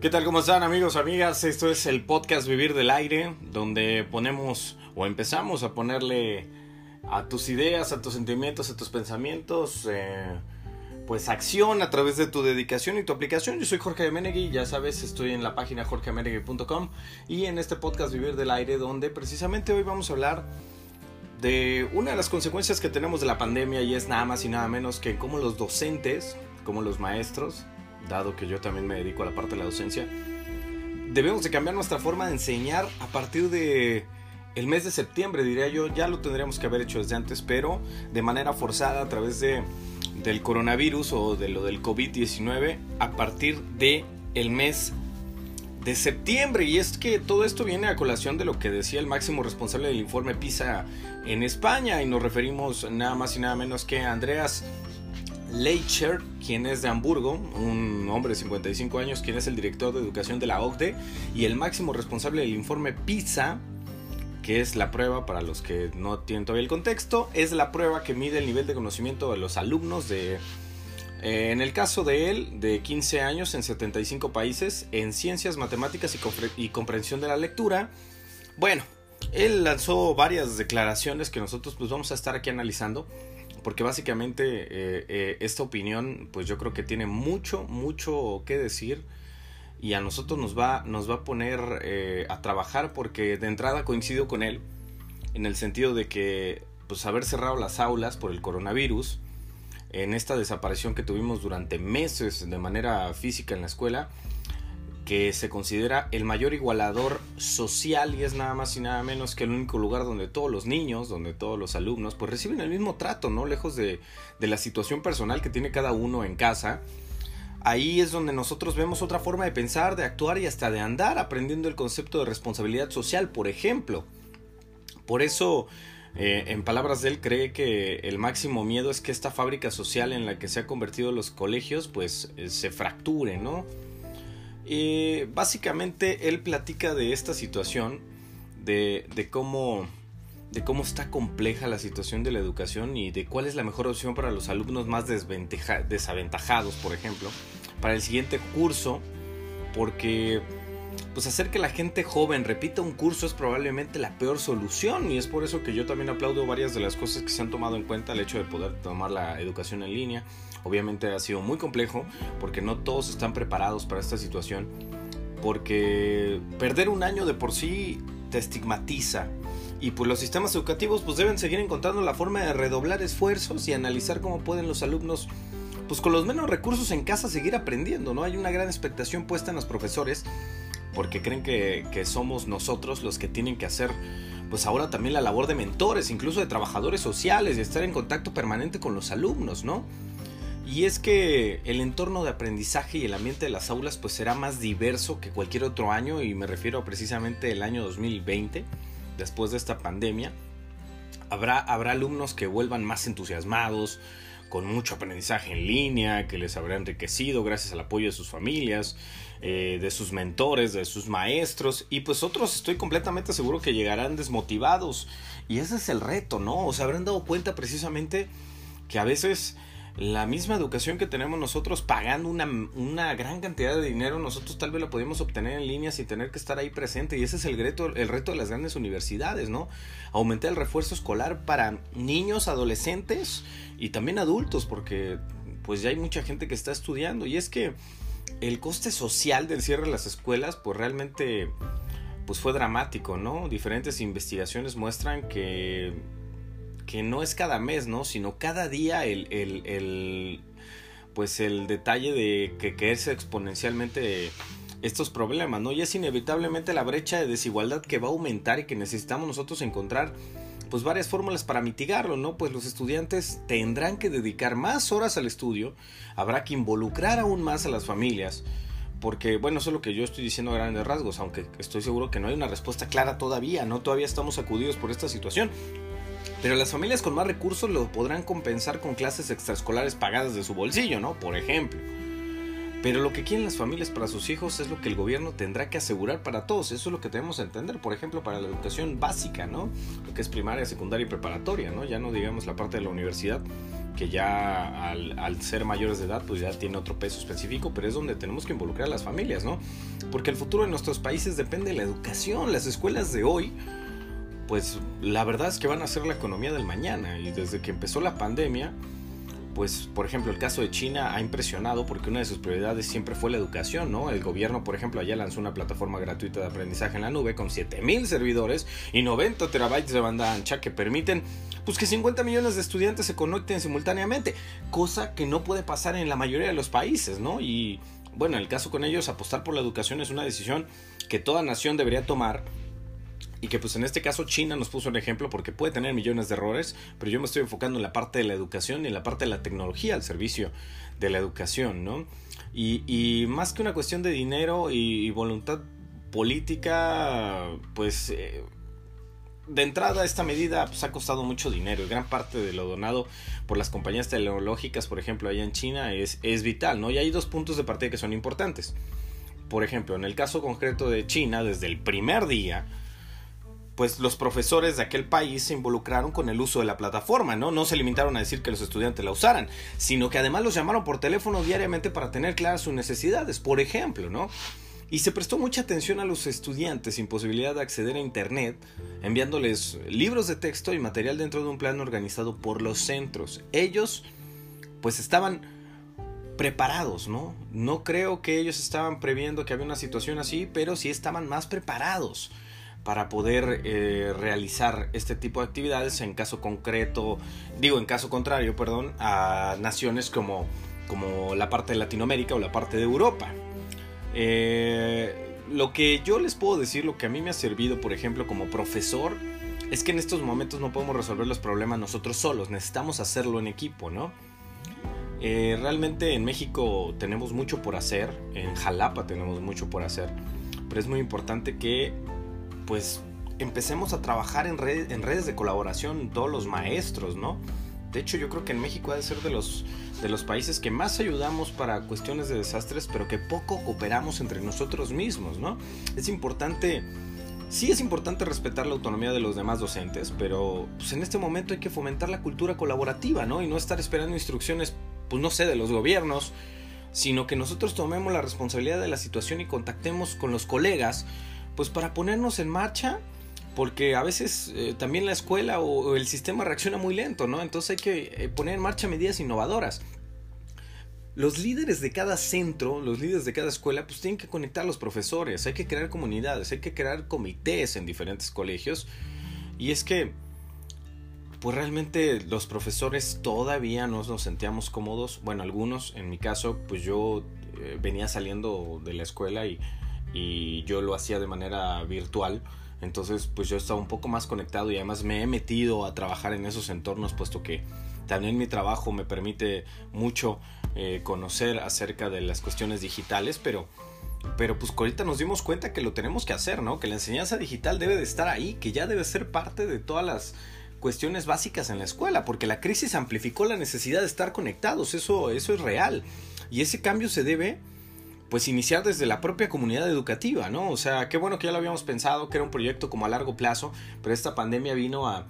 ¿Qué tal? ¿Cómo están amigos, amigas? Esto es el podcast Vivir del Aire, donde ponemos o empezamos a ponerle a tus ideas, a tus sentimientos, a tus pensamientos, eh, pues acción a través de tu dedicación y tu aplicación. Yo soy Jorge Menegui, ya sabes, estoy en la página jorgemenegui.com y en este podcast Vivir del Aire, donde precisamente hoy vamos a hablar de una de las consecuencias que tenemos de la pandemia y es nada más y nada menos que cómo los docentes, como los maestros, dado que yo también me dedico a la parte de la docencia, debemos de cambiar nuestra forma de enseñar a partir de el mes de septiembre, diría yo, ya lo tendríamos que haber hecho desde antes, pero de manera forzada a través de del coronavirus o de lo del COVID-19 a partir de el mes de septiembre. Y es que todo esto viene a colación de lo que decía el máximo responsable del informe PISA en España y nos referimos nada más y nada menos que a Andreas Leicher, quien es de Hamburgo, un hombre de 55 años, quien es el director de educación de la OCDE y el máximo responsable del informe PISA, que es la prueba, para los que no tienen todavía el contexto, es la prueba que mide el nivel de conocimiento de los alumnos de, eh, en el caso de él, de 15 años en 75 países, en ciencias, matemáticas y, y comprensión de la lectura. Bueno, él lanzó varias declaraciones que nosotros pues vamos a estar aquí analizando porque básicamente eh, eh, esta opinión pues yo creo que tiene mucho, mucho que decir y a nosotros nos va, nos va a poner eh, a trabajar porque de entrada coincido con él en el sentido de que pues haber cerrado las aulas por el coronavirus en esta desaparición que tuvimos durante meses de manera física en la escuela que se considera el mayor igualador social y es nada más y nada menos que el único lugar donde todos los niños, donde todos los alumnos, pues reciben el mismo trato, ¿no? Lejos de, la situación personal que tiene cada uno en casa. Ahí es donde nosotros vemos otra forma de pensar, de actuar y hasta de andar, aprendiendo el concepto de responsabilidad social, por ejemplo. Por eso, eh, en palabras de él, cree que el máximo miedo es que esta fábrica social en la que se ha convertido los colegios, pues eh, se fracture, ¿no? Eh, básicamente él platica de esta situación, de, cómo, está compleja la situación de la educación y de cuál es la mejor opción para los alumnos más desaventajados, por ejemplo, para el siguiente curso, porque pues hacer que la gente joven repita un curso es probablemente la peor solución y es por eso que yo también aplaudo varias de las cosas que se han tomado en cuenta el hecho de poder tomar la educación en línea. Obviamente ha sido muy complejo porque no todos están preparados para esta situación porque perder un año de por sí te estigmatiza y pues los sistemas educativos pues deben seguir encontrando la forma de redoblar esfuerzos y analizar cómo pueden los alumnos pues con los menos recursos en casa seguir aprendiendo, ¿no? Hay una gran expectación puesta en los profesores porque creen que, somos nosotros los que tienen que hacer pues ahora también la labor de mentores, incluso de trabajadores sociales, y estar en contacto permanente con los alumnos, ¿no? Y es que el entorno de aprendizaje y el ambiente de las aulas pues será más diverso que cualquier otro año y me refiero precisamente el año 2020, después de esta pandemia. Habrá, habrá alumnos que vuelvan más entusiasmados, con mucho aprendizaje en línea, que les habrá enriquecido gracias al apoyo de sus familias, eh, de sus mentores, de sus maestros, y pues otros estoy completamente seguro que llegarán desmotivados. Y ese es el reto, ¿no? O se habrán dado cuenta precisamente que a veces la misma educación que tenemos nosotros pagando una, una, gran cantidad de dinero, nosotros tal vez la podemos obtener en línea sin tener que estar ahí presente. Y ese es el reto, el reto de las grandes universidades, ¿no? Aumentar el refuerzo escolar para niños, adolescentes y también adultos, porque pues ya hay mucha gente que está estudiando. Y es que el coste social del cierre de las escuelas, pues realmente pues fue dramático, ¿no? Diferentes investigaciones muestran que, que no es cada mes, ¿no? Sino cada día el, el, pues el detalle de que crece exponencialmente estos problemas, ¿no? Y es inevitablemente la brecha de desigualdad que va a aumentar y que necesitamos nosotros encontrar pues varias fórmulas para mitigarlo, ¿no? Pues los estudiantes tendrán que dedicar más horas al estudio, habrá que involucrar aún más a las familias, porque bueno, eso es lo que yo estoy diciendo a grandes rasgos, aunque estoy seguro que no hay una respuesta clara todavía, ¿no? Todavía estamos sacudidos por esta situación. Pero las familias con más recursos lo podrán compensar con clases extraescolares pagadas de su bolsillo, ¿no? Por ejemplo. Pero lo que quieren las familias para sus hijos es lo que el gobierno tendrá que asegurar para todos. Eso es lo que debemos entender, por ejemplo, para la educación básica, ¿no? Lo que es primaria, secundaria y preparatoria, ¿no? Ya no digamos la parte de la universidad, que ya al, al, ser mayores de edad pues ya tiene otro peso específico, pero es donde tenemos que involucrar a las familias, ¿no? Porque el futuro de nuestros países depende de la educación, las escuelas de hoy pues la verdad es que van a ser la economía del mañana y desde que empezó la pandemia pues por ejemplo el caso de China ha impresionado porque una de sus prioridades siempre fue la educación, ¿no? El gobierno, por ejemplo, allá lanzó una plataforma gratuita de aprendizaje en la nube con 7000 servidores y 90 terabytes de banda ancha que permiten pues que 50 millones de estudiantes se conecten simultáneamente, cosa que no puede pasar en la mayoría de los países, ¿no? Y bueno, el caso con ellos apostar por la educación es una decisión que toda nación debería tomar y que pues en este caso China nos puso un ejemplo porque puede tener millones de errores, pero yo me estoy enfocando en la parte de la educación y en la parte de la tecnología al servicio de la educación, ¿no? Y, más que una cuestión de dinero y, voluntad política, pues eh, de entrada esta medida pues, ha costado mucho dinero y gran parte de lo donado por las compañías tecnológicas, por ejemplo, allá en China es, es vital, ¿no? Y hay dos puntos de partida que son importantes. Por ejemplo, en el caso concreto de China, desde el primer día, pues los profesores de aquel país se involucraron con el uso de la plataforma, ¿no? No se limitaron a decir que los estudiantes la usaran, sino que además los llamaron por teléfono diariamente para tener claras sus necesidades, por ejemplo, ¿no? Y se prestó mucha atención a los estudiantes sin posibilidad de acceder a Internet, enviándoles libros de texto y material dentro de un plan organizado por los centros. Ellos, pues estaban preparados, ¿no? No creo que ellos estaban previendo que había una situación así, pero sí estaban más preparados para poder eh, realizar este tipo de actividades en caso concreto, digo en caso contrario, perdón, a naciones como, como la parte de Latinoamérica o la parte de Europa. Eh, lo que yo les puedo decir, lo que a mí me ha servido, por ejemplo, como profesor, es que en estos momentos no podemos resolver los problemas nosotros solos, necesitamos hacerlo en equipo, ¿no? Eh, realmente en México tenemos mucho por hacer, en Jalapa tenemos mucho por hacer, pero es muy importante que pues empecemos a trabajar en, redes de colaboración todos los maestros, ¿no? De hecho, yo creo que en México ha de ser de los, de los países que más ayudamos para cuestiones de desastres, pero que poco cooperamos entre nosotros mismos, ¿no? Es importante, sí es importante respetar la autonomía de los demás docentes, pero pues, en este momento hay que fomentar la cultura colaborativa, ¿no? Y no estar esperando instrucciones, pues no sé, de los gobiernos, sino que nosotros tomemos la responsabilidad de la situación y contactemos con los colegas pues para ponernos en marcha, porque a veces eh, también la escuela o, el sistema reacciona muy lento, ¿no? Entonces hay que eh, poner en marcha medidas innovadoras. Los líderes de cada centro, los líderes de cada escuela, pues tienen que conectar a los profesores, hay que crear comunidades, hay que crear comités en diferentes colegios. Y es que, pues realmente los profesores todavía no nos sentíamos cómodos. Bueno, algunos, en mi caso, pues yo eh, venía saliendo de la escuela y y yo lo hacía de manera virtual. Entonces, pues yo estaba un poco más conectado y además me he metido a trabajar en esos entornos, puesto que también mi trabajo me permite mucho eh, conocer acerca de las cuestiones digitales, pero, pero pues ahorita nos dimos cuenta que lo tenemos que hacer, ¿no? Que la enseñanza digital debe de estar ahí, que ya debe ser parte de todas las cuestiones básicas en la escuela, porque la crisis amplificó la necesidad de estar conectados, eso, eso es real. Y ese cambio se debe pues iniciar desde la propia comunidad educativa, ¿no? O sea, qué bueno que ya lo habíamos pensado, que era un proyecto como a largo plazo, pero esta pandemia vino a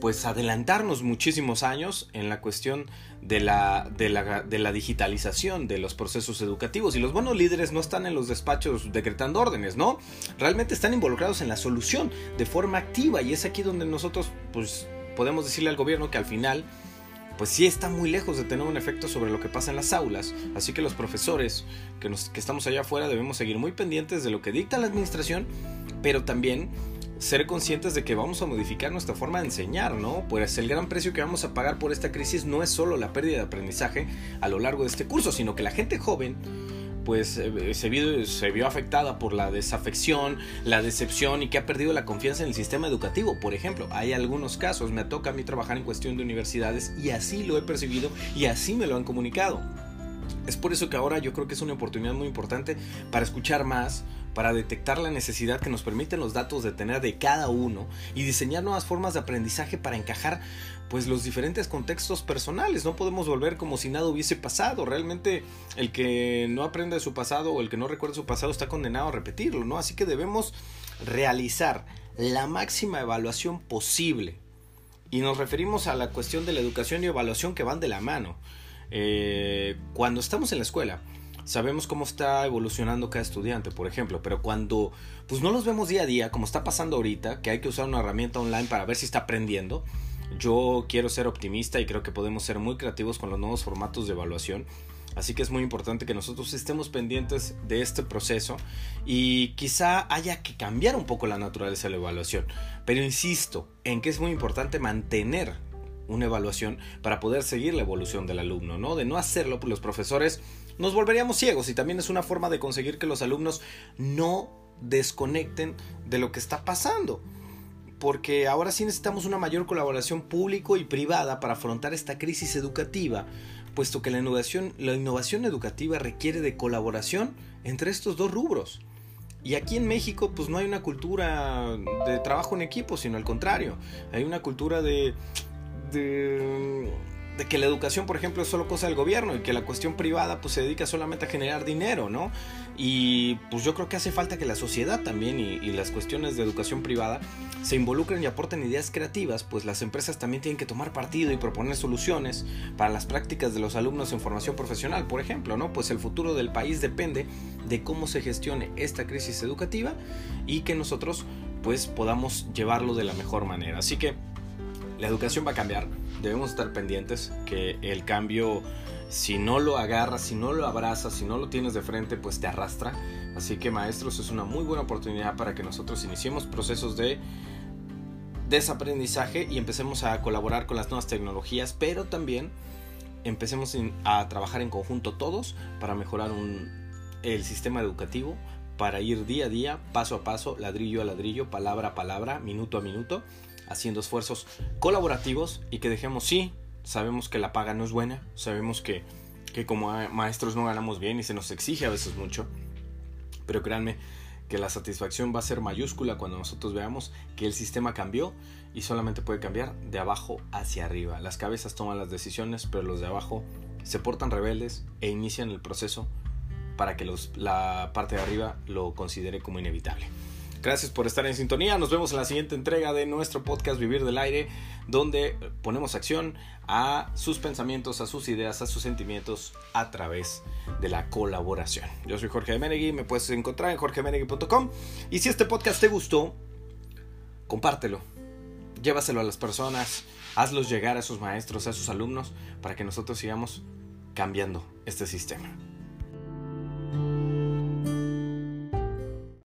pues adelantarnos muchísimos años en la cuestión de la, de la, de la digitalización de los procesos educativos. Y los buenos líderes no están en los despachos decretando órdenes, ¿no? Realmente están involucrados en la solución de forma activa y es aquí donde nosotros pues podemos decirle al gobierno que al final pues sí está muy lejos de tener un efecto sobre lo que pasa en las aulas. Así que los profesores que, nos, que estamos allá afuera debemos seguir muy pendientes de lo que dicta la administración, pero también ser conscientes de que vamos a modificar nuestra forma de enseñar, ¿no? Pues el gran precio que vamos a pagar por esta crisis no es solo la pérdida de aprendizaje a lo largo de este curso, sino que la gente joven pues eh, se vio, se vio afectada por la desafección, la decepción y que ha perdido la confianza en el sistema educativo. Por ejemplo, hay algunos casos, me toca a mí trabajar en cuestión de universidades y así lo he percibido y así me lo han comunicado. Es por eso que ahora yo creo que es una oportunidad muy importante para escuchar más, para detectar la necesidad que nos permiten los datos de tener de cada uno y diseñar nuevas formas de aprendizaje para encajar pues los diferentes contextos personales. No podemos volver como si nada hubiese pasado. Realmente el que no aprende de su pasado o el que no recuerda su pasado está condenado a repetirlo, ¿no? Así que debemos realizar la máxima evaluación posible Y nos referimos a la cuestión de la educación y evaluación que van de la mano. Eh, cuando estamos en la escuela, sabemos cómo está evolucionando cada estudiante, por ejemplo, pero cuando pues no los vemos día a día, como está pasando ahorita, que hay que usar una herramienta online para ver si está aprendiendo, yo quiero ser optimista y creo que podemos ser muy creativos con los nuevos formatos de evaluación. Así que es muy importante que nosotros estemos pendientes de este proceso y quizá haya que cambiar un poco la naturaleza de la evaluación. Pero insisto en que es muy importante mantener una evaluación para poder seguir la evolución del alumno, ¿no? De no hacerlo, pues los profesores nos volveríamos ciegos y también es una forma de conseguir que los alumnos no desconecten de lo que está pasando porque ahora sí necesitamos una mayor colaboración público y privada para afrontar esta crisis educativa, puesto que la innovación, la innovación educativa requiere de colaboración entre estos dos rubros. Y aquí en México pues no hay una cultura de trabajo en equipo, sino al contrario, hay una cultura de, de de que la educación, por ejemplo, es solo cosa del gobierno y que la cuestión privada pues se dedica solamente a generar dinero, ¿no? Y pues yo creo que hace falta que la sociedad también y, las cuestiones de educación privada se involucren y aporten ideas creativas, pues las empresas también tienen que tomar partido y proponer soluciones para las prácticas de los alumnos en formación profesional, por ejemplo, ¿no? Pues el futuro del país depende de cómo se gestione esta crisis educativa y que nosotros pues podamos llevarlo de la mejor manera. Así que la educación va a cambiar, debemos estar pendientes que el cambio, si no lo agarras, si no lo abrazas, si no lo tienes de frente, pues te arrastra. Así que maestros, es una muy buena oportunidad para que nosotros iniciemos procesos de desaprendizaje y empecemos a colaborar con las nuevas tecnologías, pero también empecemos a trabajar en conjunto todos para mejorar el sistema educativo, para ir día a día, paso a paso, ladrillo a ladrillo, palabra a palabra, minuto a minuto haciendo esfuerzos colaborativos y que dejemos, sí, sabemos que la paga no es buena, sabemos que, que como maestros no ganamos bien y se nos exige a veces mucho, pero créanme que la satisfacción va a ser mayúscula cuando nosotros veamos que el sistema cambió y solamente puede cambiar de abajo hacia arriba. Las cabezas toman las decisiones, pero los de abajo se portan rebeldes e inician el proceso para que la parte de arriba lo considere como inevitable. Gracias por estar en sintonía. Nos vemos en la siguiente entrega de nuestro podcast Vivir del Aire, donde ponemos acción a sus pensamientos, a sus ideas, a sus sentimientos a través de la colaboración. Yo soy Jorge Menegui, me puedes encontrar en jorgemenegui.com. Y si este podcast te gustó, compártelo, llévaselo a las personas, hazlos llegar a sus maestros, a sus alumnos, para que nosotros sigamos cambiando este sistema.